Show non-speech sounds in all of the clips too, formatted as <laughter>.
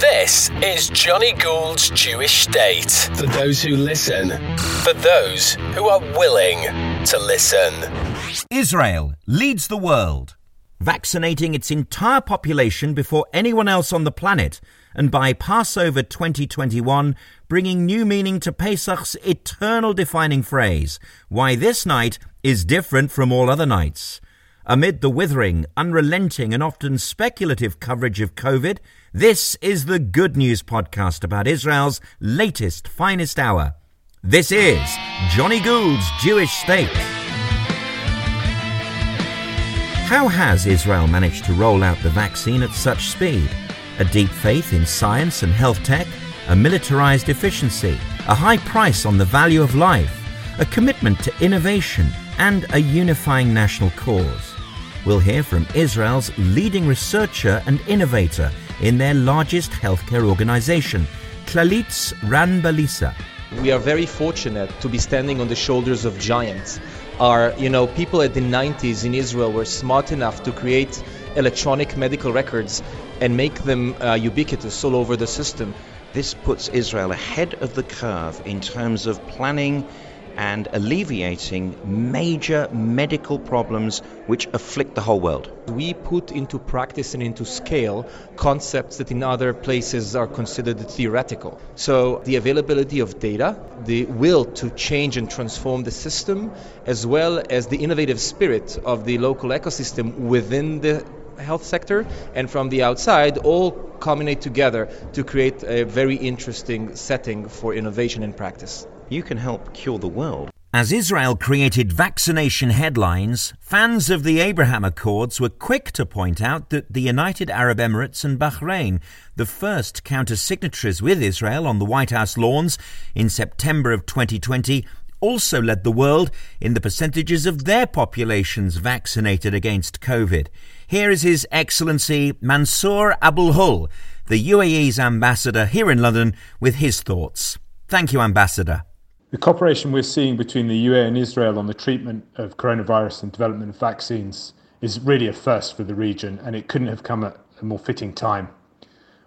This is Johnny Gould's Jewish State. For those who listen, for those who are willing to listen. Israel leads the world, vaccinating its entire population before anyone else on the planet, and by Passover 2021, bringing new meaning to Pesach's eternal defining phrase, why this night is different from all other nights. Amid the withering, unrelenting, and often speculative coverage of COVID, this is the Good News podcast about Israel's latest, finest hour. This is Johnny Gould's Jewish State. How has Israel managed to roll out the vaccine at such speed? A deep faith in science and health tech, a militarized efficiency, a high price on the value of life, a commitment to innovation, and a unifying national cause we'll hear from Israel's leading researcher and innovator in their largest healthcare organization, Clalit Ran Balicer. We are very fortunate to be standing on the shoulders of giants. Our, you know, people at the 90s in Israel were smart enough to create electronic medical records and make them uh, ubiquitous all over the system. This puts Israel ahead of the curve in terms of planning and alleviating major medical problems which afflict the whole world. We put into practice and into scale concepts that in other places are considered theoretical. So the availability of data, the will to change and transform the system, as well as the innovative spirit of the local ecosystem within the health sector and from the outside all culminate together to create a very interesting setting for innovation in practice you can help cure the world. As Israel created vaccination headlines, fans of the Abraham Accords were quick to point out that the United Arab Emirates and Bahrain, the first counter signatories with Israel on the White House lawns in September of 2020, also led the world in the percentages of their populations vaccinated against COVID. Here is His Excellency Mansoor Abulhoul, the UAE's ambassador here in London, with his thoughts. Thank you, Ambassador. The cooperation we're seeing between the UAE and Israel on the treatment of coronavirus and development of vaccines is really a first for the region, and it couldn't have come at a more fitting time.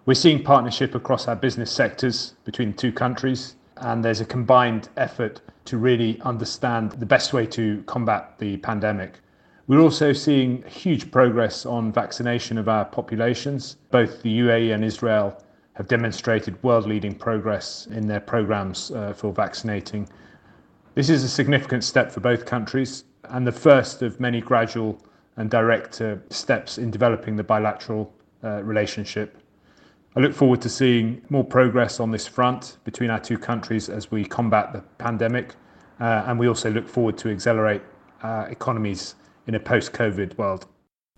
We're seeing partnership across our business sectors between the two countries, and there's a combined effort to really understand the best way to combat the pandemic. We're also seeing huge progress on vaccination of our populations. Both the UAE and Israel have demonstrated world leading progress in their programs uh, for vaccinating. This is a significant step for both countries and the first of many gradual and direct uh, steps in developing the bilateral uh, relationship. I look forward to seeing more progress on this front between our two countries as we combat the pandemic, uh, and we also look forward to accelerate economies in a post COVID world.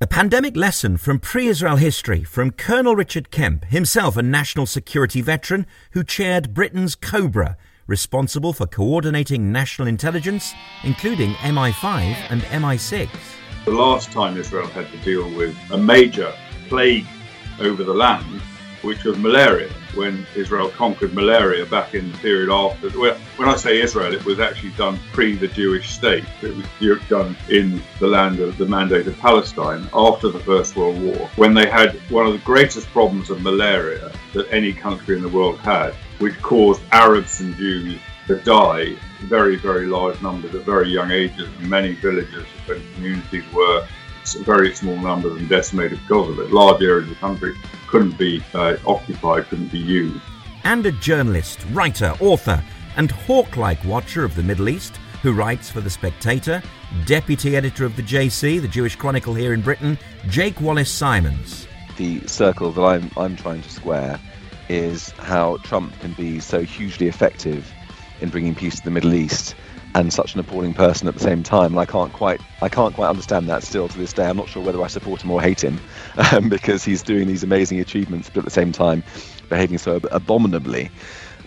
A pandemic lesson from pre Israel history from Colonel Richard Kemp, himself a national security veteran who chaired Britain's Cobra, responsible for coordinating national intelligence, including MI5 and MI6. The last time Israel had to deal with a major plague over the land which was malaria, when Israel conquered malaria back in the period after. Well, when I say Israel, it was actually done pre the Jewish state. It was done in the land of the Mandate of Palestine after the First World War, when they had one of the greatest problems of malaria that any country in the world had, which caused Arabs and Jews to die very, very large numbers at very young ages. Many villages and communities were very small numbers and decimated because of it. Large areas of the country couldn't be uh, occupied, couldn't be used. And a journalist, writer, author, and hawk like watcher of the Middle East who writes for The Spectator, deputy editor of the JC, the Jewish Chronicle here in Britain, Jake Wallis Simons. The circle that I'm, I'm trying to square is how Trump can be so hugely effective in bringing peace to the Middle East and such an appalling person at the same time. And I can't quite, I can't quite understand that still to this day. I'm not sure whether I support him or hate him <laughs> um, because he's doing these amazing achievements, but at the same time, behaving so abominably.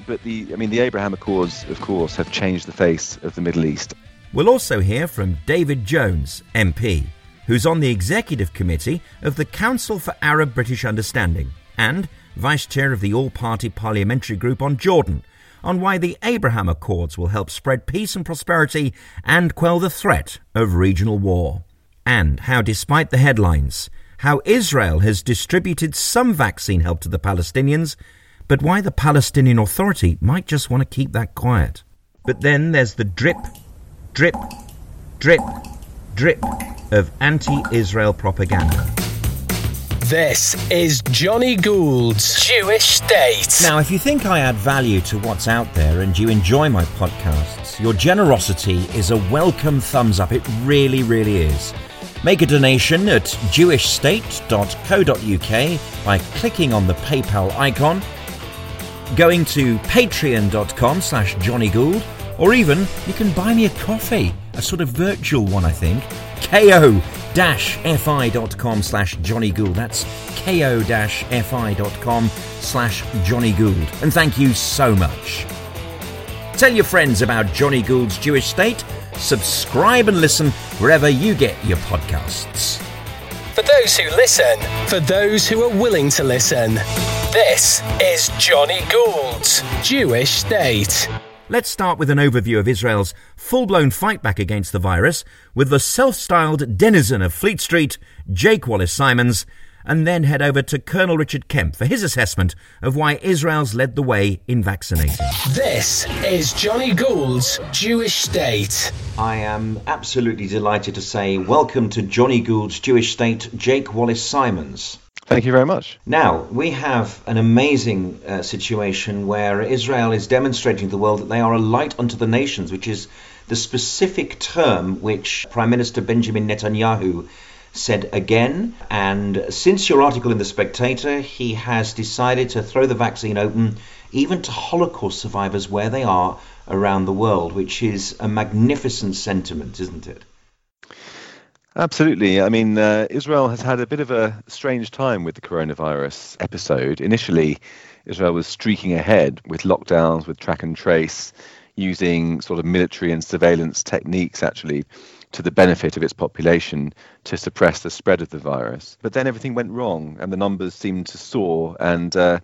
But the, I mean, the Abraham Accords, of course, have changed the face of the Middle East. We'll also hear from David Jones, MP, who's on the executive committee of the Council for Arab British Understanding and vice chair of the all party parliamentary group on Jordan on why the Abraham Accords will help spread peace and prosperity and quell the threat of regional war. And how, despite the headlines, how Israel has distributed some vaccine help to the Palestinians, but why the Palestinian Authority might just want to keep that quiet. But then there's the drip, drip, drip, drip of anti Israel propaganda. This is Johnny Gould's Jewish State. Now, if you think I add value to what's out there and you enjoy my podcasts, your generosity is a welcome thumbs up. It really, really is. Make a donation at jewishstate.co.uk by clicking on the PayPal icon, going to patreon.com slash Johnny Gould, or even you can buy me a coffee, a sort of virtual one, I think. ko-fi.com slash Johnny Gould. That's ko-fi.com slash Johnny Gould. And thank you so much. Tell your friends about Johnny Gould's Jewish State. Subscribe and listen wherever you get your podcasts. For those who listen, for those who are willing to listen, this is Johnny Gould's Jewish State. Let's start with an overview of Israel's full blown fight back against the virus with the self styled denizen of Fleet Street, Jake Wallis Simons, and then head over to Colonel Richard Kemp for his assessment of why Israel's led the way in vaccinating. This is Johnny Gould's Jewish State. I am absolutely delighted to say welcome to Johnny Gould's Jewish State, Jake Wallis Simons. Thank you very much. Now, we have an amazing uh, situation where Israel is demonstrating to the world that they are a light unto the nations, which is the specific term which Prime Minister Benjamin Netanyahu said again. And since your article in The Spectator, he has decided to throw the vaccine open even to Holocaust survivors where they are around the world, which is a magnificent sentiment, isn't it? Absolutely. I mean, uh, Israel has had a bit of a strange time with the coronavirus episode. Initially, Israel was streaking ahead with lockdowns, with track and trace, using sort of military and surveillance techniques actually to the benefit of its population to suppress the spread of the virus. But then everything went wrong and the numbers seemed to soar, and uh,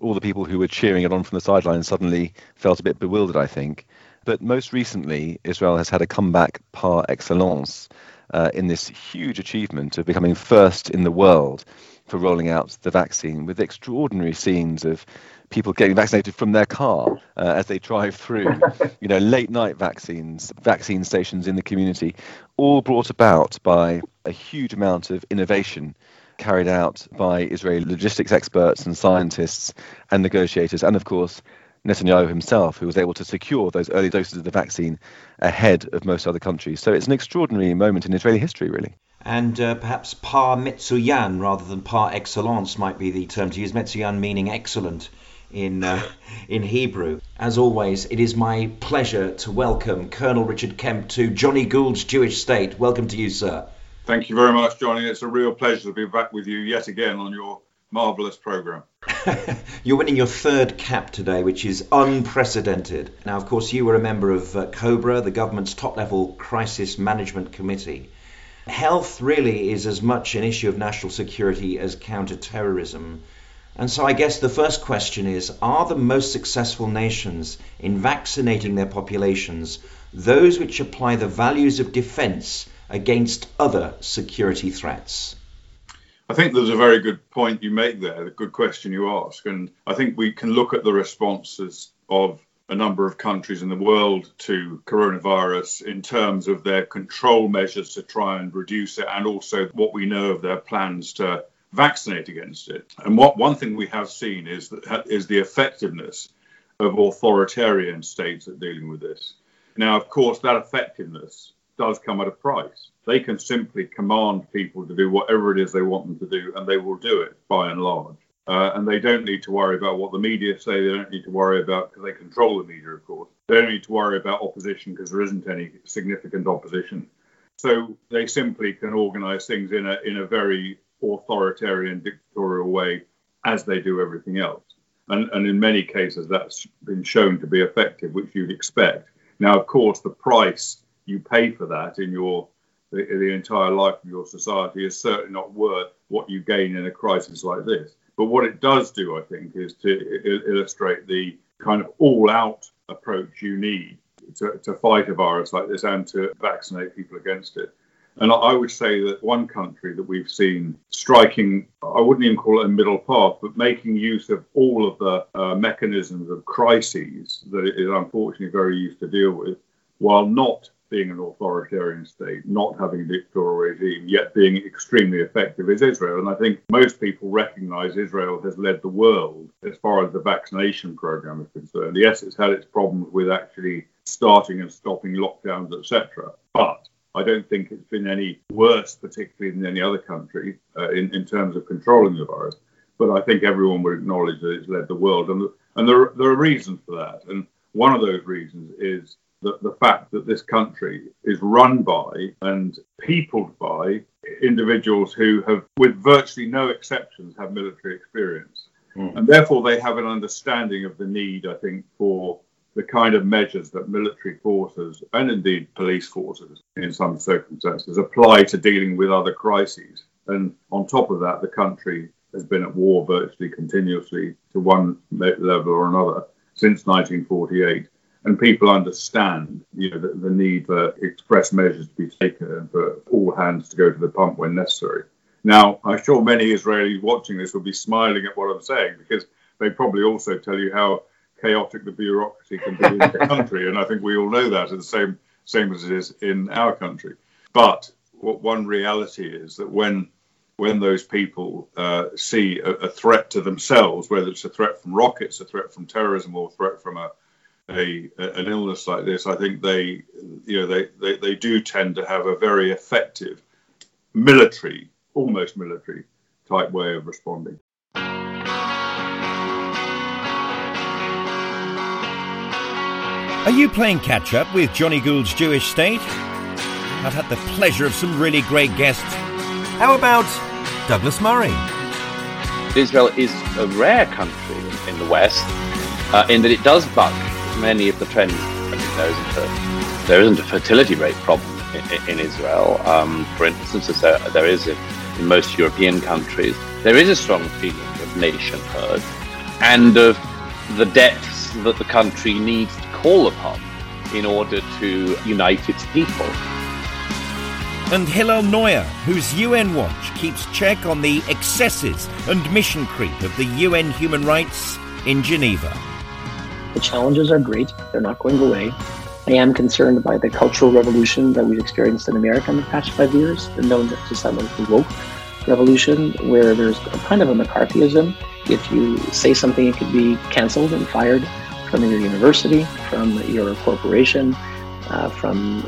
all the people who were cheering it on from the sidelines suddenly felt a bit bewildered, I think. But most recently, Israel has had a comeback par excellence uh, in this huge achievement of becoming first in the world for rolling out the vaccine with extraordinary scenes of people getting vaccinated from their car uh, as they drive through, <laughs> you know, late night vaccines, vaccine stations in the community, all brought about by a huge amount of innovation carried out by Israeli logistics experts and scientists and negotiators, and of course, Netanyahu himself, who was able to secure those early doses of the vaccine ahead of most other countries. So it's an extraordinary moment in Israeli history, really. And uh, perhaps par metsuyan rather than par excellence might be the term to use. Metsuyan meaning excellent in uh, <laughs> in Hebrew. As always, it is my pleasure to welcome Colonel Richard Kemp to Johnny Gould's Jewish State. Welcome to you, sir. Thank you very much, Johnny. It's a real pleasure to be back with you yet again on your marvellous programme. <laughs> You're winning your third cap today, which is unprecedented. Now, of course, you were a member of uh, COBRA, the government's top level crisis management committee. Health really is as much an issue of national security as counter-terrorism. And so I guess the first question is Are the most successful nations in vaccinating their populations those which apply the values of defense against other security threats? I think there's a very good point you make there, a good question you ask. And I think we can look at the responses of a number of countries in the world to coronavirus in terms of their control measures to try and reduce it and also what we know of their plans to vaccinate against it. And what one thing we have seen is that is the effectiveness of authoritarian states at dealing with this. Now, of course, that effectiveness does come at a price. They can simply command people to do whatever it is they want them to do, and they will do it by and large. Uh, and they don't need to worry about what the media say. They don't need to worry about because they control the media, of course. They don't need to worry about opposition because there isn't any significant opposition. So they simply can organise things in a in a very authoritarian, dictatorial way, as they do everything else. And, and in many cases, that's been shown to be effective, which you'd expect. Now, of course, the price you pay for that in your the, the entire life of your society is certainly not worth what you gain in a crisis like this. But what it does do, I think, is to illustrate the kind of all-out approach you need to, to fight a virus like this and to vaccinate people against it. And I would say that one country that we've seen striking, I wouldn't even call it a middle path, but making use of all of the uh, mechanisms of crises that it is unfortunately very used to deal with, while not being an authoritarian state, not having a dictatorial regime, yet being extremely effective is Israel. And I think most people recognize Israel has led the world as far as the vaccination program is concerned. Yes, it's had its problems with actually starting and stopping lockdowns, etc. But I don't think it's been any worse, particularly than any other country, uh, in, in terms of controlling the virus. But I think everyone would acknowledge that it's led the world. And, and there, there are reasons for that. And one of those reasons is the, the fact that this country is run by and peopled by individuals who have, with virtually no exceptions, have military experience. Mm. And therefore, they have an understanding of the need, I think, for the kind of measures that military forces and indeed police forces in some circumstances apply to dealing with other crises. And on top of that, the country has been at war virtually continuously to one level or another since 1948 and people understand, you know, the, the, need for express measures to be taken and for all hands to go to the pump when necessary. Now, I'm sure many Israelis watching this will be smiling at what I'm saying because they probably also tell you how chaotic the bureaucracy can be in the <laughs> country, and I think we all know that, the same same as it is in our country. But what one reality is that when when those people uh, see a, a, threat to themselves, whether it's a threat from rockets, a threat from terrorism, or a threat from a a, an illness like this, I think they, you know, they, they, they do tend to have a very effective military, almost military type way of responding. Are you playing catch up with Johnny Gould's Jewish State? I've had the pleasure of some really great guests. How about Douglas Murray? Israel is a rare country in the West uh, in that it does buck many of the trends. I mean, there isn't a, there isn't a fertility rate problem in, in Israel. Um, for instance, as there, there is in, in most European countries, there is a strong feeling of nationhood and of the depths that the country needs to call upon in order to unite its people. And Hillel Neuer, whose UN Watch keeps check on the excesses and mission creep of the UN human rights in Geneva. The challenges are great, they're not going away. I am concerned by the cultural revolution that we've experienced in America in the past five years, the known to some as the woke revolution, where there's a kind of a McCarthyism. If you say something, it could be canceled and fired from your university, from your corporation, uh, from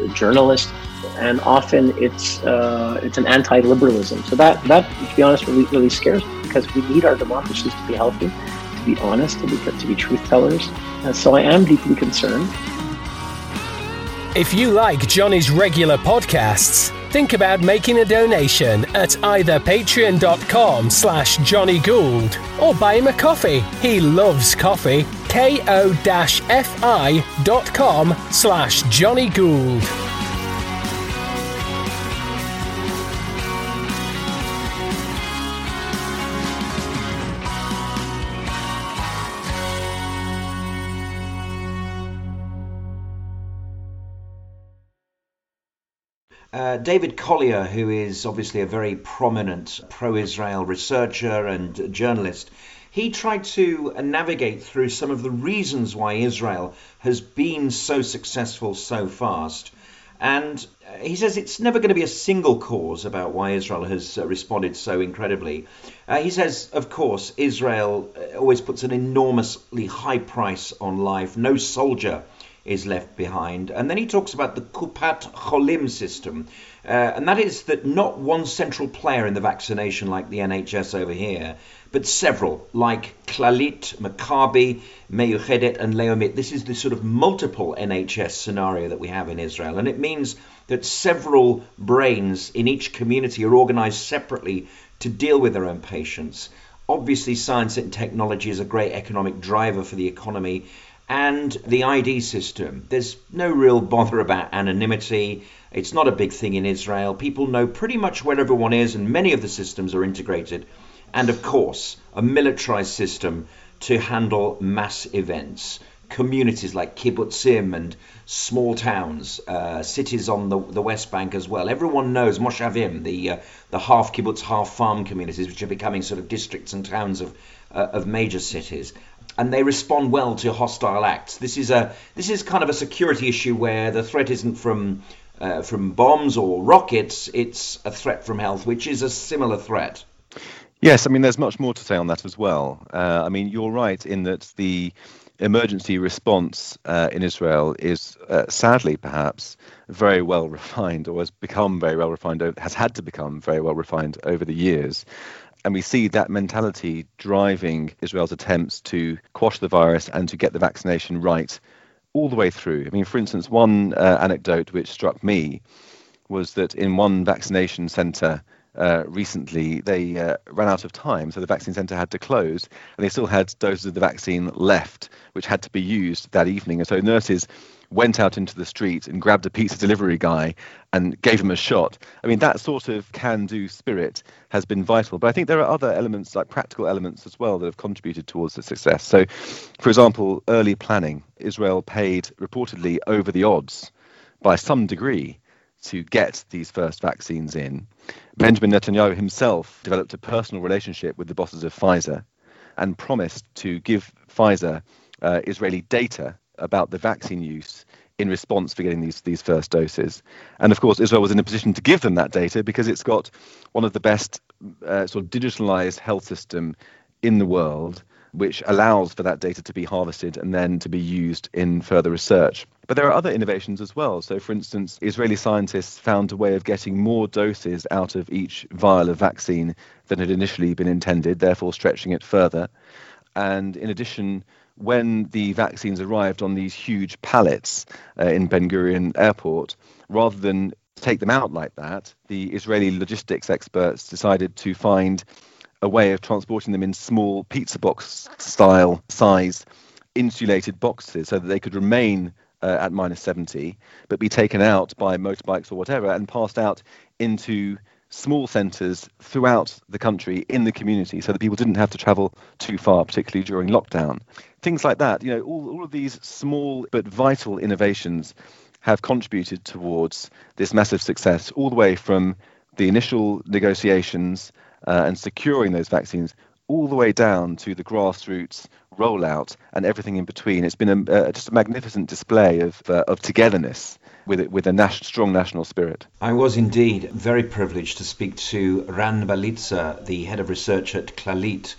a journalist, and often it's uh, it's an anti-liberalism. So that that, to be honest, really really scares me because we need our democracies to be healthy to be honest, to be, to be truth tellers. So I am deeply concerned. If you like Johnny's regular podcasts, think about making a donation at either patreon.com slash Johnny Gould or buy him a coffee. He loves coffee. ko-fi.com slash Johnny Gould. Uh, David Collier, who is obviously a very prominent pro Israel researcher and journalist, he tried to navigate through some of the reasons why Israel has been so successful so fast. And uh, he says it's never going to be a single cause about why Israel has uh, responded so incredibly. Uh, he says, of course, Israel uh, always puts an enormously high price on life. No soldier is left behind. And then he talks about the Kupat Cholim system, uh, and that is that not one central player in the vaccination like the NHS over here, but several, like Clalit, Maccabi, Meyuchedet, and Leumit. This is the sort of multiple NHS scenario that we have in Israel, and it means that several brains in each community are organized separately to deal with their own patients. Obviously, science and technology is a great economic driver for the economy, and the ID system. There's no real bother about anonymity. It's not a big thing in Israel. People know pretty much where everyone is, and many of the systems are integrated. And of course, a militarized system to handle mass events. communities like kibbutzim and small towns, uh, cities on the, the West Bank as well. Everyone knows Moshavim, the uh, the half kibbutz, half farm communities, which are becoming sort of districts and towns of uh, of major cities. And they respond well to hostile acts. This is a this is kind of a security issue where the threat isn't from uh, from bombs or rockets; it's a threat from health, which is a similar threat. Yes, I mean, there's much more to say on that as well. Uh, I mean, you're right in that the emergency response uh, in Israel is uh, sadly perhaps very well refined or has become very well refined, has had to become very well refined over the years. And we see that mentality driving Israel's attempts to quash the virus and to get the vaccination right all the way through. I mean, for instance, one uh, anecdote which struck me was that in one vaccination centre uh, recently, they uh, ran out of time, so the vaccine centre had to close, and they still had doses of the vaccine left, which had to be used that evening. And so nurses went out into the street and grabbed a pizza delivery guy and gave him a shot. I mean, that sort of can do spirit has been vital. But I think there are other elements, like practical elements as well, that have contributed towards the success. So, for example, early planning. Israel paid reportedly over the odds by some degree to get these first vaccines in. Benjamin Netanyahu himself developed a personal relationship with the bosses of Pfizer and promised to give Pfizer uh, Israeli data about the vaccine use in response for getting these these first doses. And of course, Israel was in a position to give them that data because it's got one of the best uh, sort of digitalized health system in the world which allows for that data to be harvested and then to be used in further research. But there are other innovations as well. So, for instance, Israeli scientists found a way of getting more doses out of each vial of vaccine than had initially been intended, therefore stretching it further. And in addition, when the vaccines arrived on these huge pallets uh, in Ben Gurion Airport, rather than take them out like that, the Israeli logistics experts decided to find a way of transporting them in small pizza box style size insulated boxes so that they could remain uh, at minus 70 but be taken out by motorbikes or whatever and passed out into small centres throughout the country in the community so that people didn't have to travel too far particularly during lockdown things like that you know all, all of these small but vital innovations have contributed towards this massive success all the way from the initial negotiations uh, and securing those vaccines all the way down to the grassroots rollout and everything in between. It's been a, uh, just a magnificent display of, uh, of togetherness with, with a nas- strong national spirit. I was indeed very privileged to speak to Ran Balicer, the head of research at Clalit,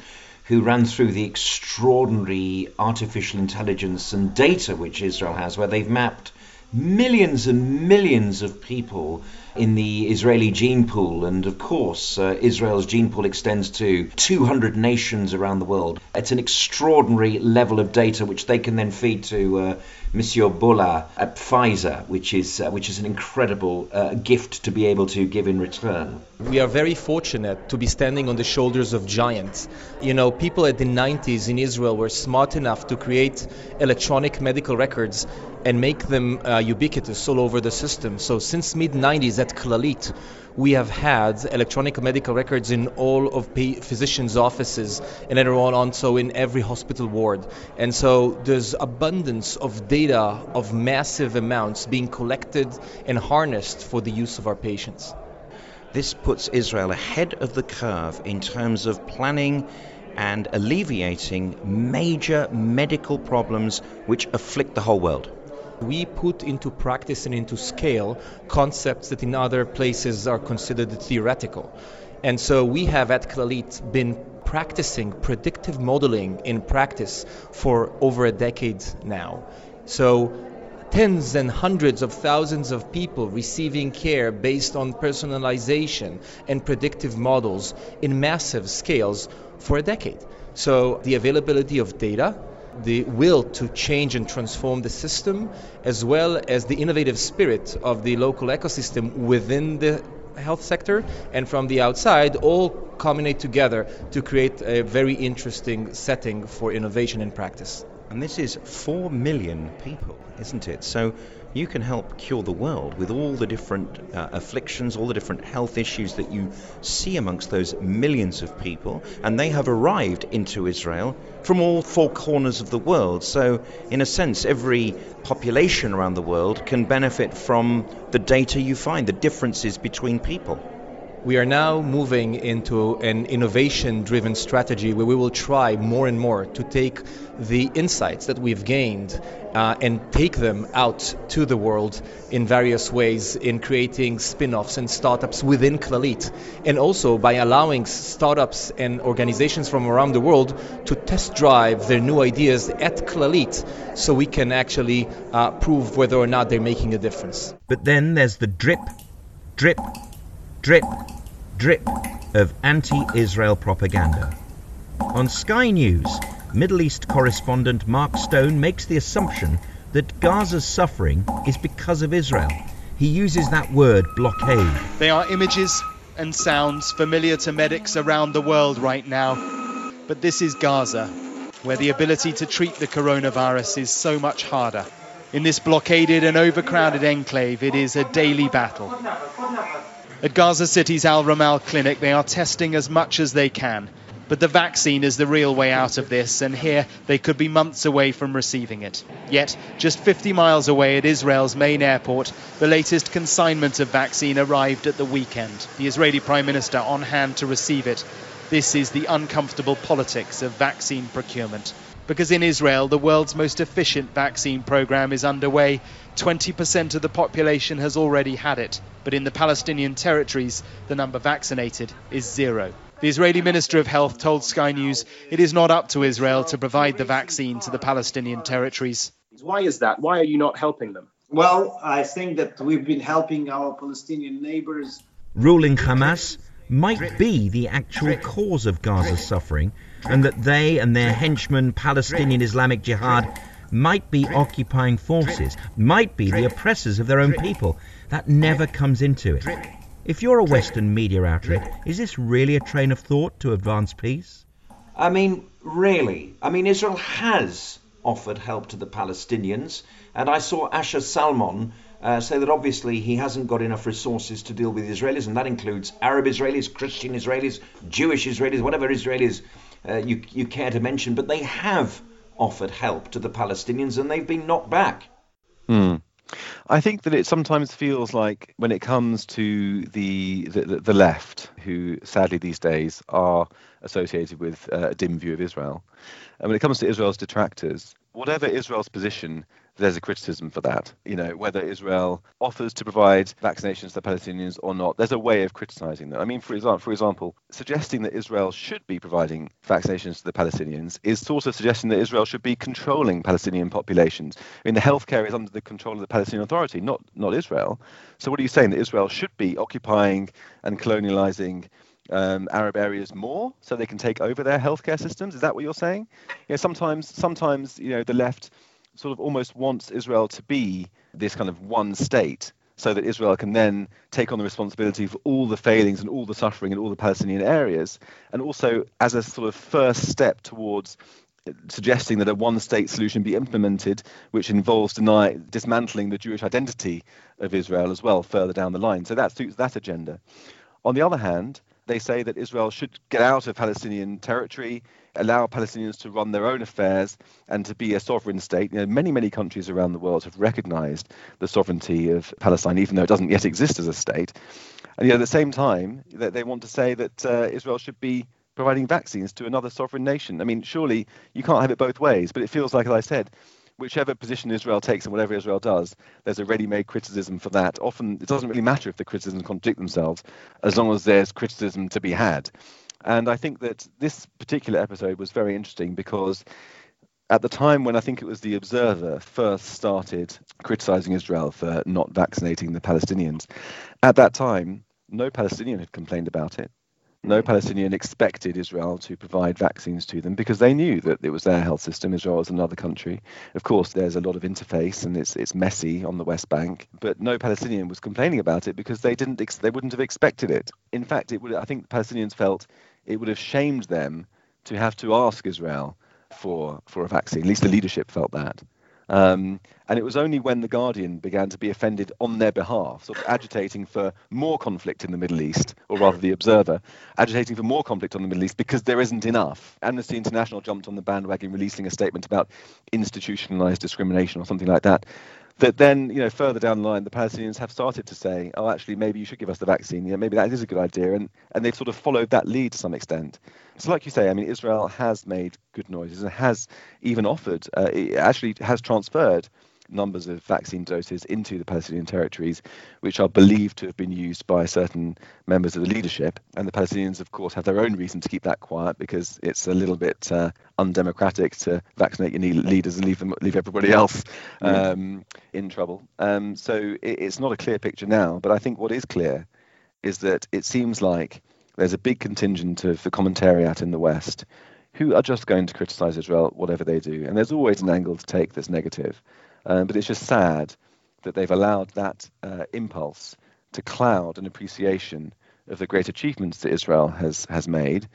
who ran through the extraordinary artificial intelligence and data which Israel has, where they've mapped millions and millions of people in the Israeli gene pool. And of course, uh, Israel's gene pool extends to 200 nations around the world. It's an extraordinary level of data which they can then feed to uh, Monsieur Bourla at Pfizer, which is uh, which is an incredible uh, gift to be able to give in return. We are very fortunate to be standing on the shoulders of giants. You know, people at the 90s in Israel were smart enough to create electronic medical records and make them uh, ubiquitous all over the system. So since mid 90s at Clalit, we have had electronic medical records in all of physicians' offices and everyone also in every hospital ward. And so there's abundance of data of massive amounts being collected and harnessed for the use of our patients. This puts Israel ahead of the curve in terms of planning and alleviating major medical problems which afflict the whole world we put into practice and into scale concepts that in other places are considered theoretical. And so we have at Clalit been practicing predictive modeling in practice for over a decade now. So tens and hundreds of thousands of people receiving care based on personalization and predictive models in massive scales for a decade. So the availability of data the will to change and transform the system, as well as the innovative spirit of the local ecosystem within the health sector and from the outside all culminate together to create a very interesting setting for innovation in practice. And this is 4 million people, isn't it? So you can help cure the world with all the different uh, afflictions, all the different health issues that you see amongst those millions of people. And they have arrived into Israel from all four corners of the world. So, in a sense, every population around the world can benefit from the data you find, the differences between people. We are now moving into an innovation driven strategy where we will try more and more to take the insights that we've gained uh, and take them out to the world in various ways in creating spin offs and startups within Clalit. And also by allowing startups and organizations from around the world to test drive their new ideas at Clalit so we can actually uh, prove whether or not they're making a difference. But then there's the drip, drip, drip, drip of anti Israel propaganda. On Sky News, Middle East correspondent Mark Stone makes the assumption that Gaza's suffering is because of Israel. He uses that word blockade. They are images and sounds familiar to medics around the world right now. But this is Gaza, where the ability to treat the coronavirus is so much harder. In this blockaded and overcrowded enclave, it is a daily battle. At Gaza City's Al Ramal clinic, they are testing as much as they can. But the vaccine is the real way out of this, and here they could be months away from receiving it. Yet, just 50 miles away at Israel's main airport, the latest consignment of vaccine arrived at the weekend. The Israeli Prime Minister on hand to receive it. This is the uncomfortable politics of vaccine procurement. Because in Israel, the world's most efficient vaccine program is underway. 20% of the population has already had it but in the Palestinian territories, the number vaccinated is zero. The Israeli Minister of Health told Sky News it is not up to Israel to provide the vaccine to the Palestinian territories. Why is that? Why are you not helping them? Well, I think that we've been helping our Palestinian neighbors. Ruling Hamas might be the actual cause of Gaza's suffering, and that they and their henchmen, Palestinian Islamic Jihad, might be occupying forces, might be the oppressors of their own people. That never comes into it. If you're a Western media outlet, is this really a train of thought to advance peace? I mean, really. I mean, Israel has offered help to the Palestinians, and I saw Asher Salmon uh, say that obviously he hasn't got enough resources to deal with Israelis, and that includes Arab Israelis, Christian Israelis, Jewish Israelis, whatever Israelis uh, you, you care to mention, but they have offered help to the Palestinians and they've been knocked back. Hmm. I think that it sometimes feels like when it comes to the, the, the left, who sadly these days are associated with uh, a dim view of Israel, and when it comes to Israel's detractors, whatever Israel's position, there's a criticism for that. You know, whether Israel offers to provide vaccinations to the Palestinians or not, there's a way of criticizing them. I mean, for example, for example, suggesting that Israel should be providing vaccinations to the Palestinians is sort of suggesting that Israel should be controlling Palestinian populations. I mean, the healthcare is under the control of the Palestinian Authority, not not Israel. So, what are you saying that Israel should be occupying and colonializing? Um, Arab areas more so they can take over their healthcare systems. Is that what you're saying? Yeah, sometimes, sometimes you know the left sort of almost wants Israel to be this kind of one state so that Israel can then take on the responsibility for all the failings and all the suffering in all the Palestinian areas, and also as a sort of first step towards suggesting that a one state solution be implemented, which involves deny, dismantling the Jewish identity of Israel as well further down the line. So that suits that agenda. On the other hand, they say that Israel should get out of Palestinian territory, allow Palestinians to run their own affairs, and to be a sovereign state. You know, many, many countries around the world have recognized the sovereignty of Palestine, even though it doesn't yet exist as a state. And yet, at the same time, they want to say that uh, Israel should be providing vaccines to another sovereign nation. I mean, surely you can't have it both ways, but it feels like, as I said, whichever position Israel takes and whatever Israel does, there's a ready-made criticism for that. Often it doesn't really matter if the criticisms contradict themselves, as long as there's criticism to be had. And I think that this particular episode was very interesting because at the time when I think it was the Observer first started criticizing Israel for not vaccinating the Palestinians, at that time, no Palestinian had complained about it no hmm. Palestinian expected Israel to provide vaccines to them because they knew that it was their health system. Israel was another country. Of course, there's a lot of interface and it's it's messy on the West Bank, but no Palestinian was complaining about it because they didn't ex- they wouldn't have expected it. In fact, it would I think Palestinians felt it would have shamed them to have to ask Israel for for a vaccine. At least the leadership felt that. Um, and it was only when The Guardian began to be offended on their behalf, sort of agitating for more conflict in the Middle East, or rather The Observer, agitating for more conflict on the Middle East because there isn't enough. Amnesty International jumped on the bandwagon, releasing a statement about institutionalized discrimination or something like that that then, you know, further down the line, the Palestinians have started to say, oh, actually, maybe you should give us the vaccine. You know, maybe that is a good idea. And, and they've sort of followed that lead to some extent. So, like you say, I mean, Israel has made good noises and has even offered, uh, actually has transferred numbers of vaccine doses into the Palestinian territories, which are believed to have been used by certain members of the leadership. And the Palestinians, of course, have their own reason to keep that quiet because it's a little bit uh, undemocratic to vaccinate your leaders and leave them, leave everybody <laughs> else um, in trouble. Um, so it, it's not a clear picture now, but I think what is clear is that it seems like there's a big contingent of the commentariat in the West who are just going to criticize Israel, whatever they do. And there's always an angle to take that's negative. Um, but it's just sad that they've allowed that uh, impulse to cloud an appreciation of the great achievements that Israel has has made,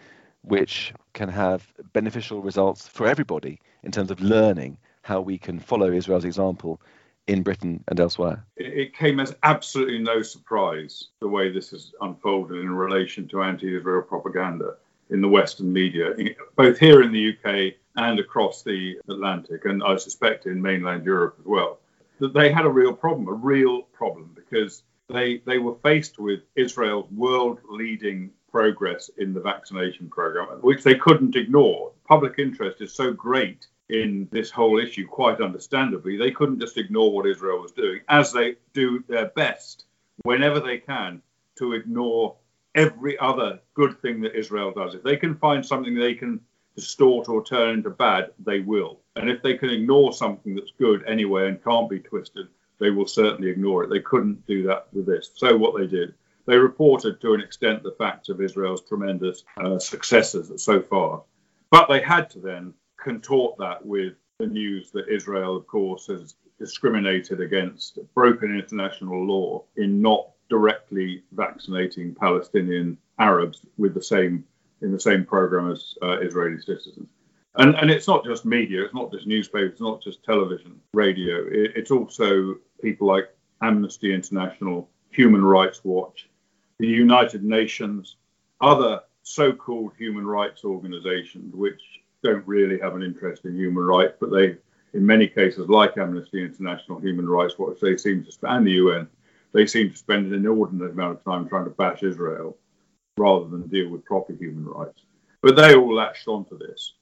which can have beneficial results for everybody in terms of learning how we can follow Israel's example in Britain and elsewhere. It came as absolutely no surprise the way this has unfolded in relation to anti-Israel propaganda in the Western media, both here in the UK and across the Atlantic, and I suspect in mainland Europe as well, that they had a real problem, a real problem, because they they were faced with Israel's world-leading progress in the vaccination program, which they couldn't ignore. Public interest is so great in this whole issue, quite understandably, they couldn't just ignore what Israel was doing, as they do their best whenever they can to ignore every other good thing that Israel does. If they can find something they can distort or turn into bad, they will. And if they can ignore something that's good anyway and can't be twisted, they will certainly ignore it. They couldn't do that with this. So what they did, they reported to an extent the facts of Israel's tremendous uh, successes so far. But they had to then contort that with the news that Israel, of course, has discriminated against, broken international law in not directly vaccinating Palestinian Arabs with the same in the same program as uh, Israeli citizens. And, and it's not just media, it's not just newspapers, it's not just television, radio. It, it's also people like Amnesty International, Human Rights Watch, the United Nations, other so called human rights organizations, which don't really have an interest in human rights, but they, in many cases, like Amnesty International, Human Rights Watch, they seem to, and the UN, they seem to spend an inordinate amount of time trying to bash Israel rather than deal with proper human rights. But they all latched onto this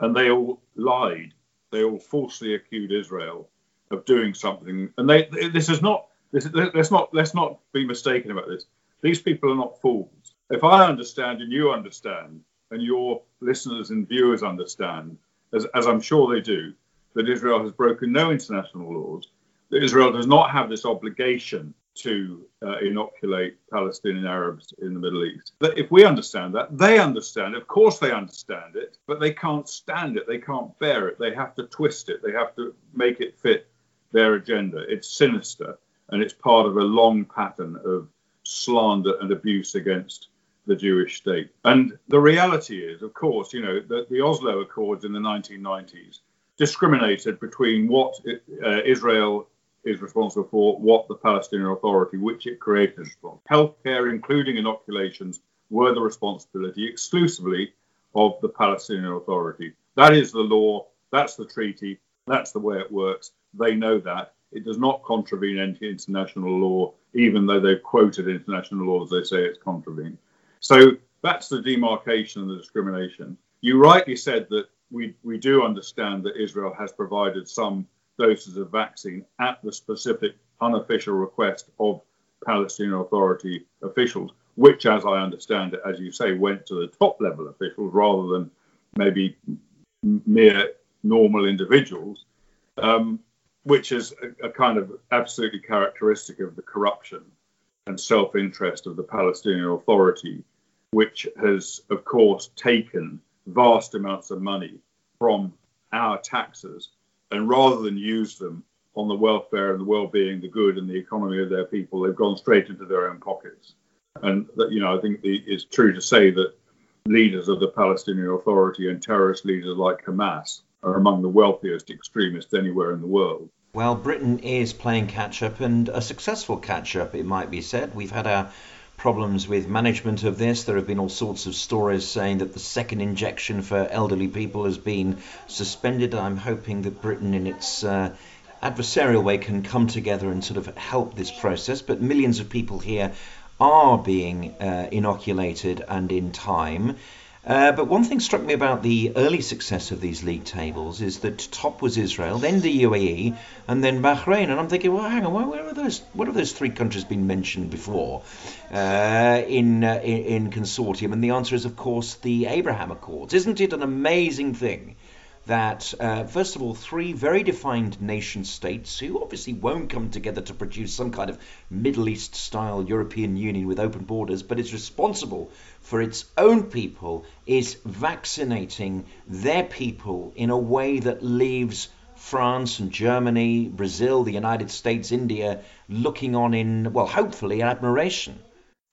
and they all lied. They all falsely accused Israel of doing something. And they, this is not, this, let's not, let's not be mistaken about this. These people are not fools. If I understand and you understand, and your listeners and viewers understand, as, as I'm sure they do, that Israel has broken no international laws, that Israel does not have this obligation to uh, inoculate Palestinian Arabs in the Middle East. But if we understand that, they understand. Of course, they understand it, but they can't stand it. They can't bear it. They have to twist it. They have to make it fit their agenda. It's sinister, and it's part of a long pattern of slander and abuse against the Jewish state. And the reality is, of course, you know, that the Oslo Accords in the 1990s discriminated between what uh, Israel is responsible for, what the Palestinian Authority, which it created, is responsible. Healthcare, including inoculations, were the responsibility exclusively of the Palestinian Authority. That is the law, that's the treaty, that's the way it works. They know that. It does not contravene any international law, even though they've quoted international laws, they say it's contravened. So that's the demarcation and the discrimination. You rightly said that we, we do understand that Israel has provided some doses of vaccine at the specific unofficial request of Palestinian Authority officials, which, as I understand it, as you say, went to the top level officials rather than maybe mere normal individuals, um, which is a, a kind of absolutely characteristic of the corruption and self interest of the Palestinian Authority, which has, of course, taken vast amounts of money from our taxes and rather than use them on the welfare and the well-being, the good and the economy of their people, they've gone straight into their own pockets. And that, you know, I think the, it's true to say that leaders of the Palestinian Authority and terrorist leaders like Hamas are among the wealthiest extremists anywhere in the world. Well, Britain is playing catch up and a successful catch up, it might be said. We've had our problems with management of this. There have been all sorts of stories saying that the second injection for elderly people has been suspended. I'm hoping that Britain, in its uh, adversarial way, can come together and sort of help this process. But millions of people here are being uh, inoculated and in time. Uh, but one thing struck me about the early success of these league tables is that top was Israel, then the UAE, and then Bahrain. And I'm thinking, well, hang on, where are those? What have those three countries been mentioned before uh, in, uh, in in consortium? And the answer is, of course, the Abraham Accords. Isn't it an amazing thing? That, uh, first of all, three very defined nation states who obviously won't come together to produce some kind of Middle East style European Union with open borders, but is responsible for its own people, is vaccinating their people in a way that leaves France and Germany, Brazil, the United States, India looking on in, well, hopefully, admiration.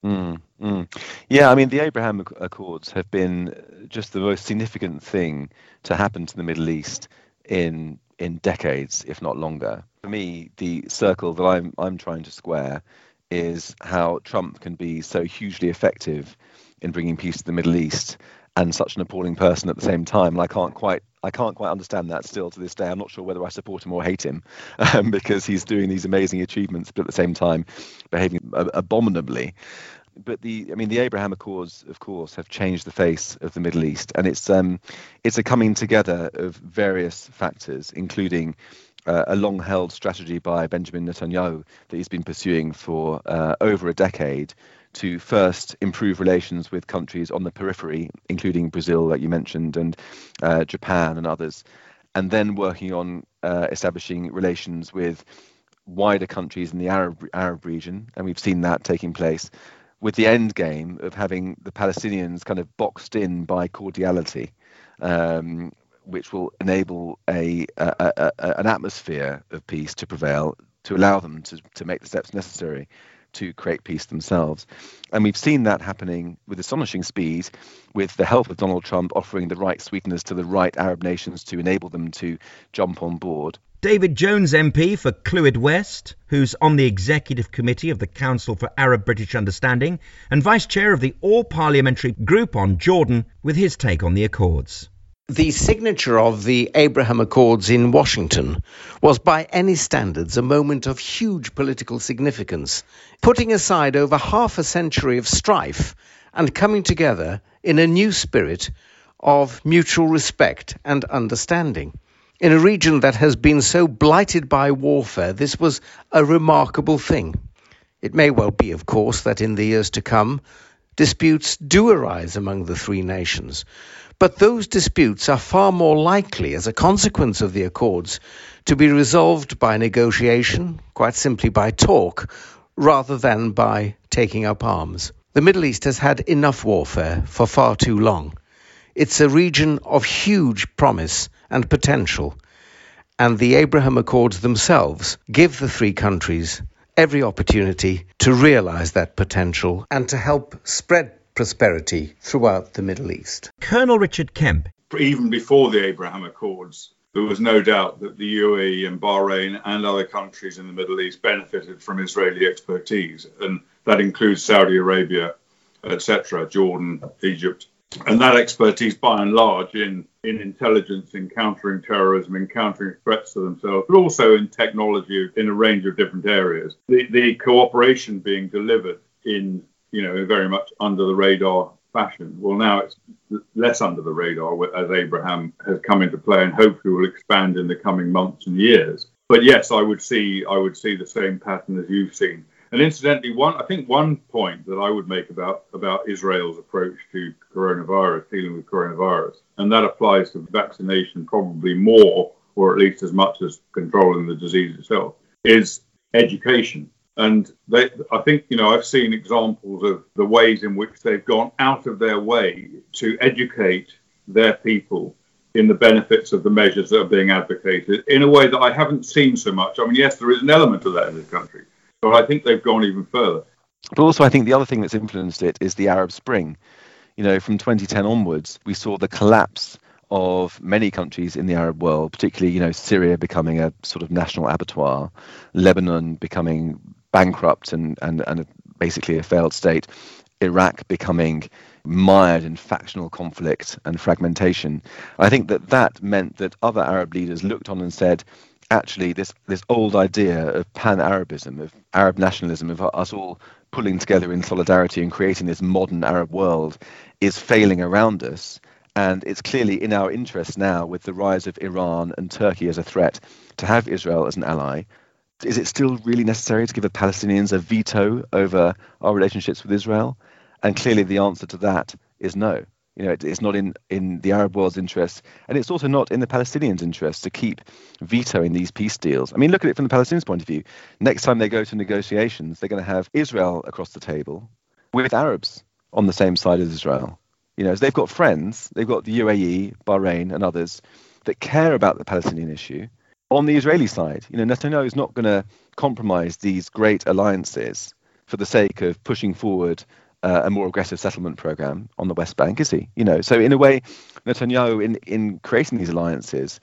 Mm, mm. Yeah, I mean, the Abraham Accords have been just the most significant thing to happen to the Middle East in in decades, if not longer. For me, the circle that I'm I'm trying to square is how Trump can be so hugely effective in bringing peace to the Middle East and such an appalling person at the same time. And I can't quite I can't quite understand that still to this day. I'm not sure whether I support him or hate him <laughs> um, because he's doing these amazing achievements, but at the same time behaving abominably but the I mean the Abraham Accords, of course, have changed the face of the Middle East, and it's um, it's a coming together of various factors, including uh, a long-held strategy by Benjamin Netanyahu that he's been pursuing for uh, over a decade to first improve relations with countries on the periphery, including Brazil, that you mentioned, and uh, Japan and others, and then working on uh, establishing relations with wider countries in the Arab Arab region, and we've seen that taking place with the end game of having the Palestinians kind of boxed in by cordiality, um, which will enable a, a, a, an atmosphere of peace to prevail to allow them to, to make the steps necessary to create peace themselves. And we've seen that happening with astonishing speed, with the help of Donald Trump offering the right sweeteners to the right Arab nations to enable them to jump on board. David Jones MP for Clwyd West, who's on the executive committee of the Council for Arab British Understanding and vice chair of the All Parliamentary Group on Jordan, with his take on the Accords. The signature of the Abraham Accords in Washington was, by any standards, a moment of huge political significance, putting aside over half a century of strife and coming together in a new spirit of mutual respect and understanding. In a region that has been so blighted by warfare, this was a remarkable thing. It may well be, of course, that in the years to come, disputes do arise among the three nations. But those disputes are far more likely, as a consequence of the Accords, to be resolved by negotiation, quite simply by talk, rather than by taking up arms. The Middle East has had enough warfare for far too long. It's a region of huge promise and potential. And the Abraham Accords themselves give the three countries every opportunity to realize that potential and to help spread prosperity throughout the Middle East. Colonel Richard Kemp. Even before the Abraham Accords, there was no doubt that the UAE and Bahrain and other countries in the Middle East benefited from Israeli expertise, and that includes Saudi Arabia, etc., Jordan, Egypt, and that expertise, by and large, in in intelligence, in countering terrorism, in countering threats to themselves, but also in technology in a range of different areas. The the cooperation being delivered in you know very much under the radar fashion. Well, now it's less under the radar as Abraham has come into play, and hopefully will expand in the coming months and years. But yes, I would see I would see the same pattern as you've seen and incidentally, one I think one point that I would make about about Israel's approach to coronavirus, dealing with coronavirus, and that applies to vaccination probably more, or at least as much as controlling the disease itself, is education. And they, I think, you know, I've seen examples of the ways in which they've gone out of their way to educate their people in the benefits of the measures that are being advocated in a way that I haven't seen so much. I mean, yes, there is an element of that in this country, but I think they've gone even further. But also, I think the other thing that's influenced it is the Arab Spring. You know, from 2010 onwards, we saw the collapse of many countries in the Arab world, particularly, you know, Syria becoming a sort of national abattoir, Lebanon becoming bankrupt and, and, and basically a failed state, Iraq becoming mired in factional conflict and fragmentation. I think that that meant that other Arab leaders looked on and said, actually, this, this old idea of pan Arabism, of Arab nationalism, of us all pulling together in solidarity and creating this modern Arab world is failing around us. And it's clearly in our interest now, with the rise of Iran and Turkey as a threat, to have Israel as an ally. Is it still really necessary to give the Palestinians a veto over our relationships with Israel? And clearly, the answer to that is no. You know, it, it's not in, in the Arab world's interest, and it's also not in the Palestinians' interest to keep vetoing these peace deals. I mean, look at it from the Palestinians' point of view. Next time they go to negotiations, they're going to have Israel across the table with Arabs on the same side as Israel. You know, they've got friends, they've got the UAE, Bahrain, and others that care about the Palestinian issue. On the Israeli side, you know, Netanyahu is not going to compromise these great alliances for the sake of pushing forward uh, a more aggressive settlement program on the West Bank, is he? You know, so in a way, Netanyahu, in in creating these alliances,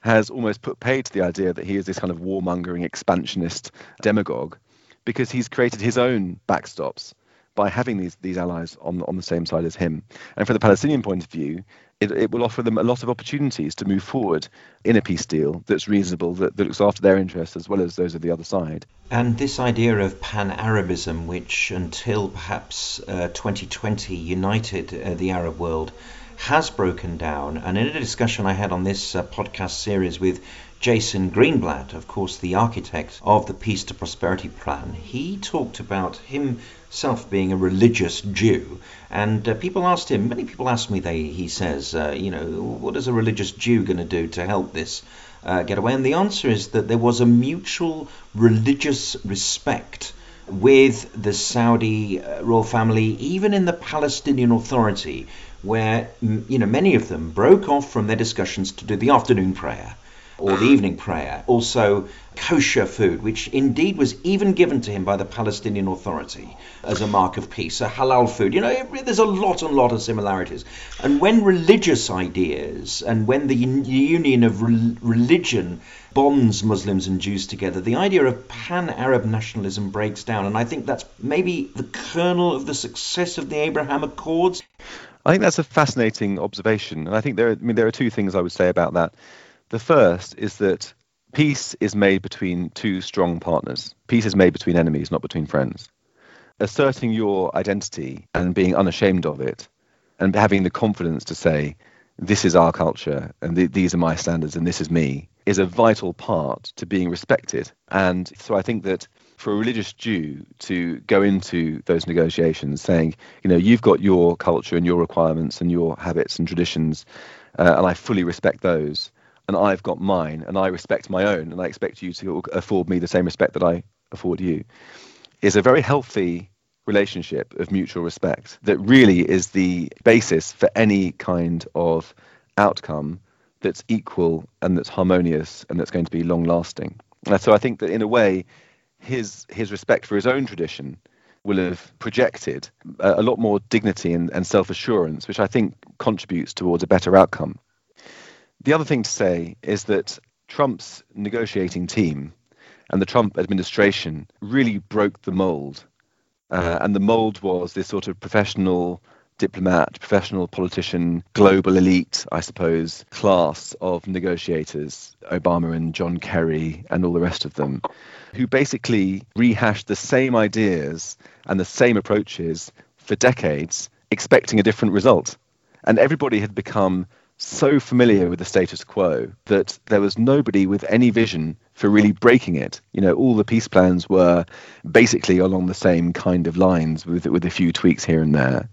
has almost put paid to the idea that he is this kind of warmongering expansionist demagogue, because he's created his own backstops by having these these allies on on the same side as him. And from the Palestinian point of view, it, it will offer them a lot of opportunities to move forward in a peace deal that's reasonable, that, that looks after their interests as well as those of the other side. And this idea of pan Arabism, which until perhaps uh, 2020 united uh, the Arab world, has broken down. And in a discussion I had on this uh, podcast series with Jason Greenblatt, of course, the architect of the Peace to Prosperity Plan, he talked about himself being a religious Jew. And uh, people asked him, many people asked me, they, he says, uh, you know, what is a religious Jew going to do to help this uh, get away? And the answer is that there was a mutual religious respect with the Saudi uh, royal family, even in the Palestinian Authority, where you know many of them broke off from their discussions to do the afternoon prayer or the mm. evening prayer. Also, kosher food, which indeed was even given to him by the Palestinian Authority as a mark of peace, a halal food. You know, there's a lot and lot of similarities. And when religious ideas and when the union of re- religion bonds Muslims and Jews together, the idea of pan Arab nationalism breaks down. And I think that's maybe the kernel of the success of the Abraham Accords. I think that's a fascinating observation, and I think there. I mean, there are two things I would say about that. The first is that peace is made between two strong partners. Peace is made between enemies, not between friends. Asserting your identity and being unashamed of it, and having the confidence to say, "This is our culture, and th- these are my standards, and this is me," is a vital part to being respected. And so I think that for a religious Jew to go into those negotiations saying, you know, you've got your culture and your requirements and your habits and traditions, uh, and I fully respect those, and I've got mine, and I respect my own, and I expect you to afford me the same respect that I afford you, is a very healthy relationship of mutual respect that really is the basis for any kind of outcome that's equal and that's harmonious and that's going to be long lasting. So I think that in a way, his his respect for his own tradition will have projected a, a lot more dignity and, and self assurance, which I think contributes towards a better outcome. The other thing to say is that Trump's negotiating team and the Trump administration really broke the mold. Uh, and the mold was this sort of professional diplomat, professional politician, global elite, I suppose, class of negotiators, Obama and John Kerry and all the rest of them, who basically rehashed the same ideas and the same approaches for decades, expecting a different result. And everybody had become so familiar with the status quo that there was nobody with any vision for really breaking it. You know, all the peace plans were basically along the same kind of lines with with a few tweaks here and there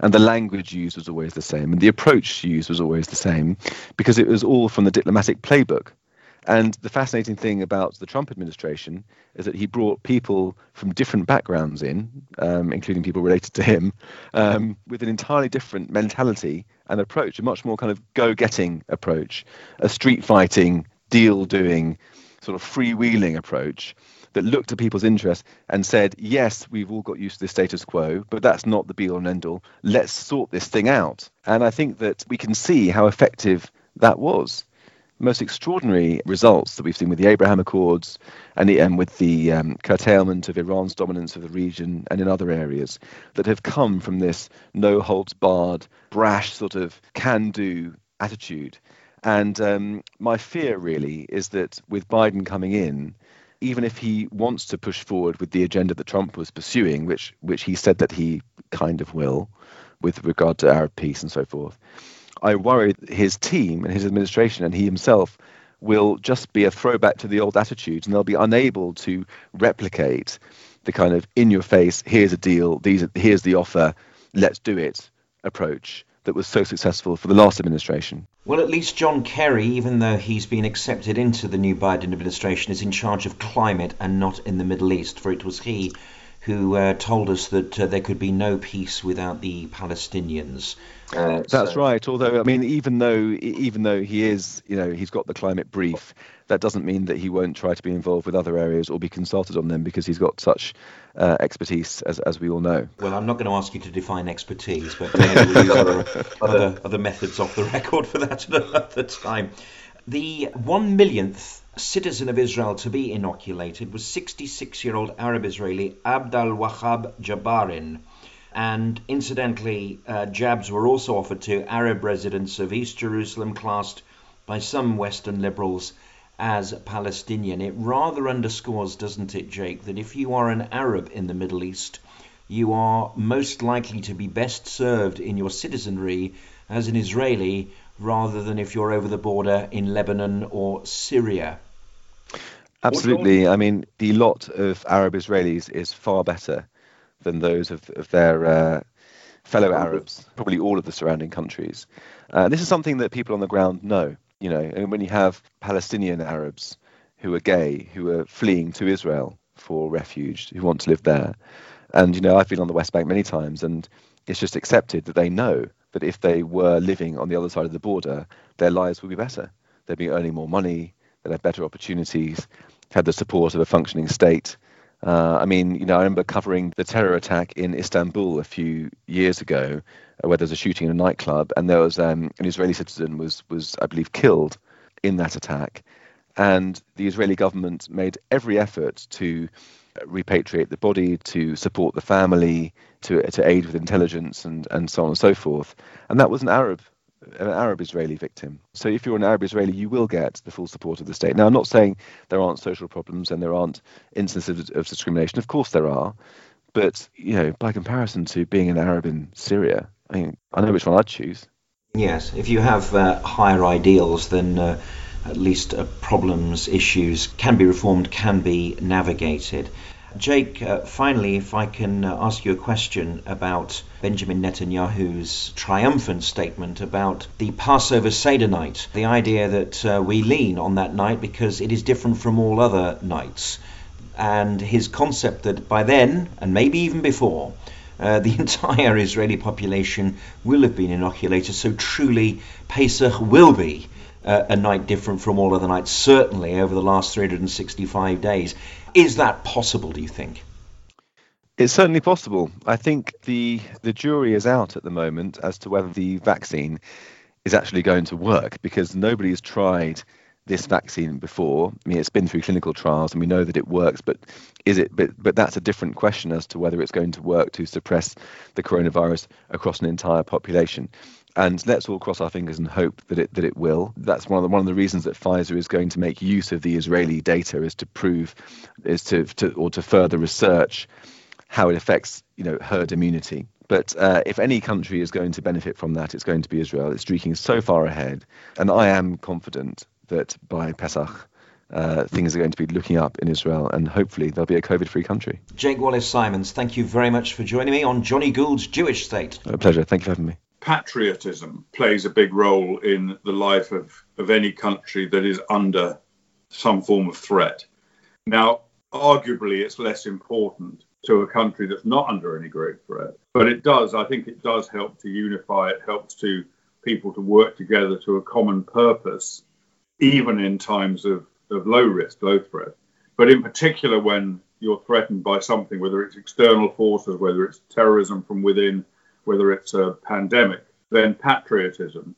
and the language used was always the same, and the approach used was always the same, because it was all from the diplomatic playbook. And the fascinating thing about the Trump administration is that he brought people from different backgrounds in, um, including people related to him, um, with an entirely different mentality and approach, a much more kind of go getting approach, a street fighting, deal doing, sort of freewheeling approach that looked at people's interests and said, yes, we've all got used to the status quo, but that's not the be all and end all. Let's sort this thing out. And I think that we can see how effective that was most extraordinary results that we've seen with the Abraham Accords and, the, and with the um, curtailment of Iran's dominance of the region and in other areas that have come from this no holds barred, brash sort of can do attitude. And um, my fear really is that with Biden coming in, even if he wants to push forward with the agenda that Trump was pursuing, which which he said that he kind of will, with regard to Arab peace and so forth, I worry his team and his administration and he himself will just be a throwback to the old attitudes and they'll be unable to replicate the kind of in your face, here's a deal, these are, here's the offer, let's do it approach that was so successful for the last administration. Well, at least John Kerry, even though he's been accepted into the new Biden administration, is in charge of climate and not in the Middle East, for it was he who uh, told us that uh, there could be no peace without the Palestinians. Uh, That's so. right. Although, I mean, even though even though he is, you know, he's got the climate brief, that doesn't mean that he won't try to be involved with other areas or be consulted on them because he's got such uh, expertise, as as we all know. Well, I'm not going to ask you to define expertise, but maybe we'll use other, <laughs> other other methods off the record for that at another time. The one millionth citizen of Israel to be inoculated was 66 year old Arab Israeli Abdal Wahab Jabarin. And incidentally, uh, jabs were also offered to Arab residents of East Jerusalem, classed by some Western liberals as Palestinian. It rather underscores, doesn't it, Jake, that if you are an Arab in the Middle East, you are most likely to be best served in your citizenry as an Israeli rather than if you're over the border in Lebanon or Syria. Absolutely. I mean, the lot of Arab Israelis is far better than those of, of their uh, fellow Arabs, probably all of the surrounding countries. Uh, this is something that people on the ground know. You know, and when you have Palestinian Arabs who are gay, who are fleeing to Israel for refuge, who want to live there, and you know, I've been on the West Bank many times, and it's just accepted that they know that if they were living on the other side of the border, their lives would be better. They'd be earning more money, they'd have better opportunities, had the support of a functioning state. Uh, I mean, you know, I remember covering the terror attack in Istanbul a few years ago, uh, where there was a shooting in a nightclub, and there was um, an Israeli citizen was was I believe killed in that attack, and the Israeli government made every effort to repatriate the body, to support the family, to to aid with intelligence, and and so on and so forth. And that was an Arab an Arab Israeli victim. So if you're an Arab Israeli, you will get the full support of the state. Now, I'm not saying there aren't social problems and there aren't instances of, of discrimination. Of course, there are. But, you know, by comparison to being an Arab in Syria, I mean, I know which one I'd choose. Yes, if you have uh, higher ideals, then uh, at least uh, problems, issues can be reformed, can be navigated. Jake, uh, finally, if I can uh, ask you a question about Benjamin Netanyahu's triumphant statement about the Passover Seder night, the idea that uh, we lean on that night because it is different from all other nights, and his concept that by then, and maybe even before, uh, <laughs> the entire Israeli population will have been inoculated, so truly Pesach will be uh, a night different from all other nights, certainly over the last 365 days. Is that possible, do you think? It's certainly possible. I think the the jury is out at the moment as to whether the vaccine is actually going to work because nobody has tried this vaccine before. I mean, it's been through clinical trials and we know that it works, but is it? But but that's a different question as to whether it's going to work to suppress the coronavirus across an entire population and let's all cross our fingers and hope that it that it will. That's one of the one of the reasons that Pfizer is going to make use of the Israeli data is to prove, is to, to or to further research how it affects you know herd immunity. But uh, if any country is going to benefit from that, it's going to be Israel. It's streaking so far ahead, and I am confident that by Pesach. Uh, things are going to be looking up in Israel, and hopefully there'll be a COVID-free country. Jake Wallis Simons, thank you very much for joining me on Johnny Gould's Jewish State. A pleasure. Thank you for having me patriotism plays a big role in the life of, of any country that is under some form of threat. Now, arguably, it's less important to a country that's not under any great threat, but it does, I think it does help to unify, it helps to people to work together to a common purpose, even in times of, of low risk, low threat. But in particular, when you're threatened by something, whether it's external forces, whether it's terrorism from within, whether it's a pandemic, then patriotism,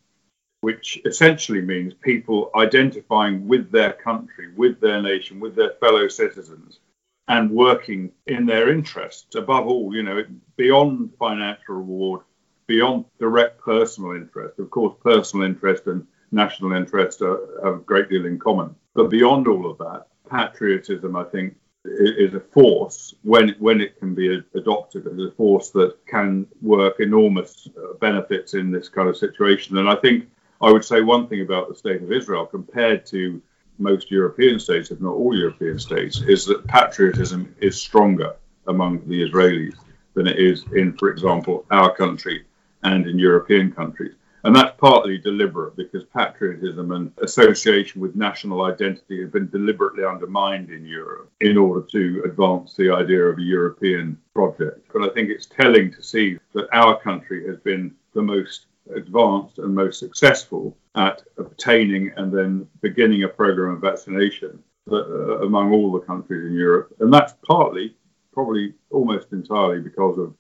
which essentially means people identifying with their country, with their nation, with their fellow citizens, and working in their interests above all, you know, beyond financial reward, beyond direct personal interest. Of course, personal interest and national interest are, have a great deal in common. But beyond all of that, patriotism, I think, is a force when when it can be adopted as a force that can work enormous uh, benefits in this kind of situation. And I think I would say one thing about the state of Israel compared to most European states, if not all European states, is that patriotism is stronger among the Israelis than it is in, for example, our country and in European countries. And that's partly deliberate because patriotism and association with national identity have been deliberately undermined in Europe in order to advance the idea of a European project. But I think it's telling to see that our country has been the most advanced and most successful at obtaining and then beginning a program of vaccination uh, among all the countries in Europe. And that's partly, probably almost entirely because of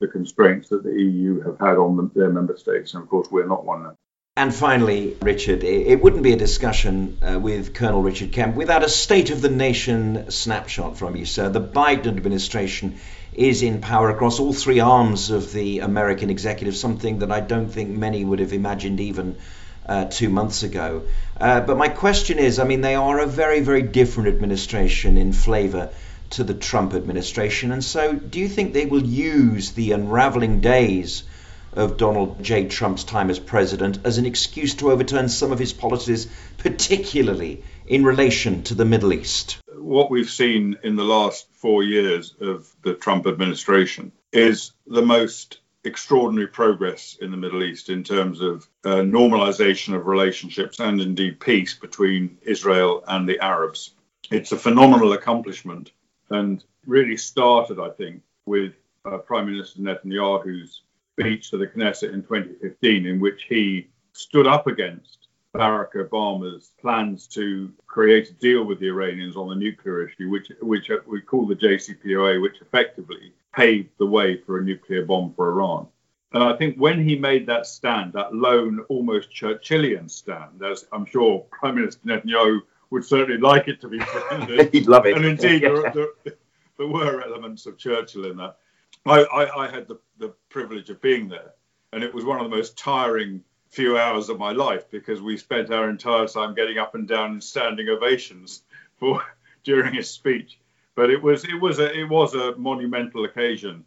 the constraints that the EU have had on them, their member states. And of course, we're not one. And finally, Richard, it wouldn't be a discussion uh, with Colonel Richard Kemp without a State of the Nation snapshot from you, sir. The Biden administration is in power across all three arms of the American executive, something that I don't think many would have imagined even uh, two months ago. Uh, but my question is I mean, they are a very, very different administration in flavour to the Trump administration. And so, do you think they will use the unraveling days of Donald J. Trump's time as president as an excuse to overturn some of his policies, particularly in relation to the Middle East? What we've seen in the last four years of the Trump administration is the most extraordinary progress in the Middle East in terms of uh, normalization of relationships and indeed peace between Israel and the Arabs. It's a phenomenal accomplishment and really started, I think, with uh, Prime Minister Netanyahu's speech to the Knesset in 2015, in which he stood up against Barack Obama's plans to create a deal with the Iranians on the nuclear issue, which which we call the JCPOA, which effectively paved the way for a nuclear bomb for Iran. And I think when he made that stand, that lone, almost Churchillian stand, as I'm sure Prime Minister Netanyahu would certainly like it to be <laughs> pretended. He'd love it. And indeed, there, <laughs> there, there, were elements of Churchill in that. I, I, I had the, the privilege of being there, and it was one of the most tiring few hours of my life because we spent our entire time getting up and down and standing ovations for <laughs> during his speech. But it was it was a it was a monumental occasion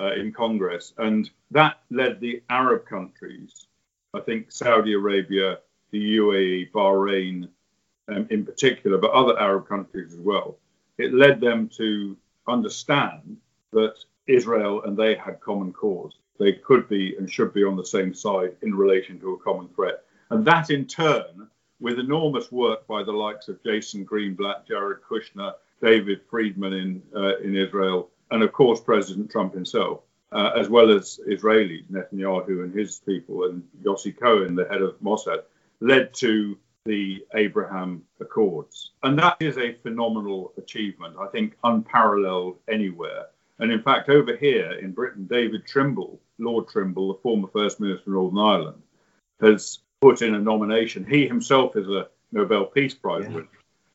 uh, in Congress, and that led the Arab countries, I think Saudi Arabia, the UAE, Bahrain, um, in particular, but other Arab countries as well. It led them to understand that Israel and they had common cause. They could be and should be on the same side in relation to a common threat. And that in turn, with enormous work by the likes of Jason Greenblatt, Jared Kushner, David Friedman in, uh, in Israel, and of course President Trump himself, uh, as well as Israelis, Netanyahu and his people, and Yossi Cohen, the head of Mossad, led to the Abraham Accords. And that is a phenomenal achievement, I think unparalleled anywhere. And in fact, over here in Britain, David Trimble, Lord Trimble, the former First Minister of Northern Ireland, has put in a nomination. He himself is a Nobel Peace Prize yeah. winner.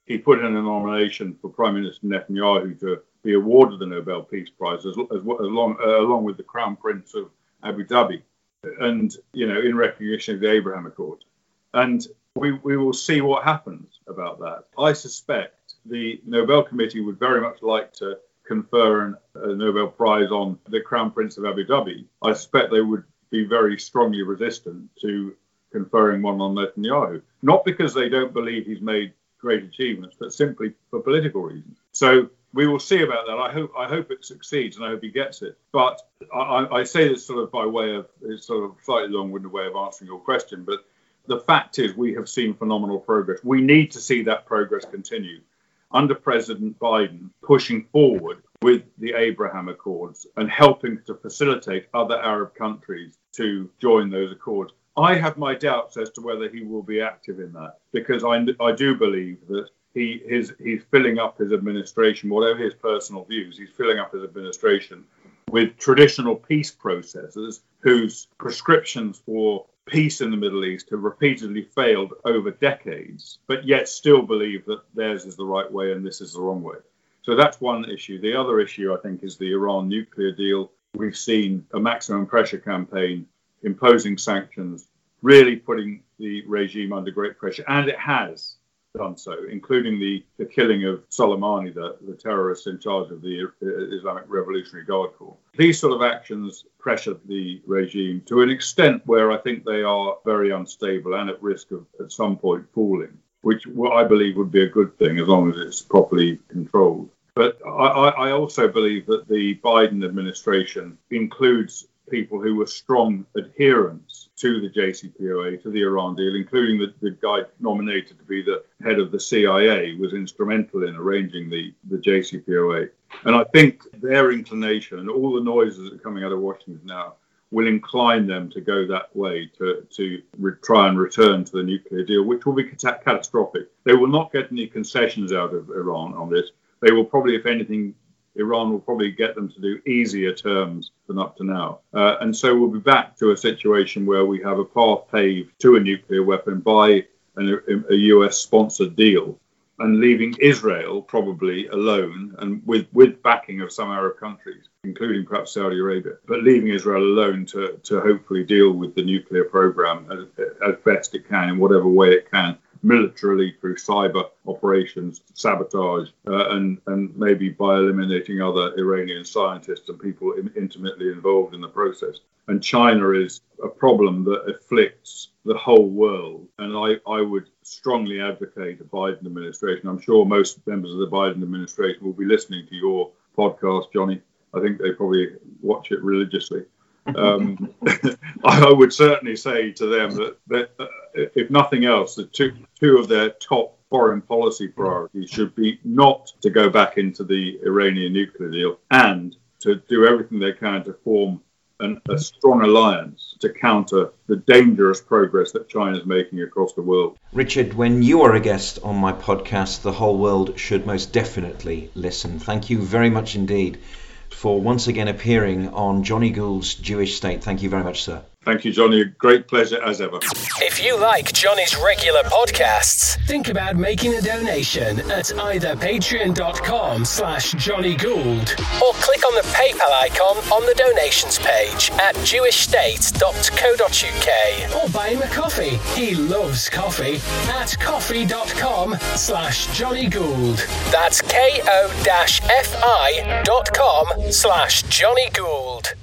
He put in a nomination for Prime Minister Netanyahu to be awarded the Nobel Peace Prize as, as, as long, uh, along with the Crown Prince of Abu Dhabi, and you know in recognition of the Abraham Accord. And we, we will see what happens about that. I suspect the Nobel Committee would very much like to confer an, a Nobel Prize on the Crown Prince of Abu Dhabi. I suspect they would be very strongly resistant to conferring one on Netanyahu, not because they don't believe he's made great achievements, but simply for political reasons. So we will see about that. I hope I hope it succeeds and I hope he gets it. But I, I say this sort of by way of it's sort of slightly long-winded way of answering your question, but the fact is we have seen phenomenal progress. We need to see that progress continue. Under President Biden, pushing forward with the Abraham Accords and helping to facilitate other Arab countries to join those accords. I have my doubts as to whether he will be active in that because I, I do believe that he his he's filling up his administration, whatever his personal views, he's filling up his administration with traditional peace processors whose prescriptions for peace in the Middle East have repeatedly failed over decades, but yet still believe that theirs is the right way and this is the wrong way. So that's one issue. The other issue, I think, is the Iran nuclear deal. We've seen a maximum pressure campaign imposing sanctions, really putting the regime under great pressure, and it has done so, including the, the killing of Soleimani, the, the terrorist in charge of the uh, Islamic Revolutionary Guard Corps. These sort of actions pressured the regime to an extent where I think they are very unstable and at risk of at some point falling, which I believe would be a good thing as long as it's properly controlled. But I, I also believe that the Biden administration includes people who were strong adherents to the JCPOA, to the Iran deal, including the, the guy nominated to be the head of the CIA, was instrumental in arranging the, the JCPOA. And I think their inclination and all the noises that are coming out of Washington now will incline them to go that way to, to re- try and return to the nuclear deal, which will be cat- catastrophic. They will not get any concessions out of Iran on this. They will probably, if anything, Iran will probably get them to do easier terms than up to now. Uh, and so we'll be back to a situation where we have a path paved to a nuclear weapon by an, a US sponsored deal and leaving Israel probably alone and with, with backing of some Arab countries, including perhaps Saudi Arabia, but leaving Israel alone to, to hopefully deal with the nuclear program as, as best it can in whatever way it can militarily through cyber operations, sabotage, uh, and and maybe by eliminating other Iranian scientists and people in, intimately involved in the process. And China is a problem that afflicts the whole world. And I, I would strongly advocate a Biden administration. I'm sure most members of the Biden administration will be listening to your podcast, Johnny. I think they probably watch it religiously. Um, <laughs> I would certainly say to them that, that uh, if nothing else, the two, two of their top foreign policy priorities should be not to go back into the Iranian nuclear deal and to do everything they can to form an, a strong alliance to counter the dangerous progress that China is making across the world. Richard, when you are a guest on my podcast, the whole world should most definitely listen. Thank you very much indeed for once again appearing on Johnny Gould's Jewish State. Thank you very much, sir. Thank you, Johnny. A great pleasure as ever. If you like Johnny's regular podcasts, think about making a donation at either patreon.com slash Johnny Gould or click on the PayPal icon on the donations page at jewishstate.co.uk or buy him a coffee. He loves coffee at ko-fi.com slash Johnny Gould. That's ko-fi.com slash Johnny Gould.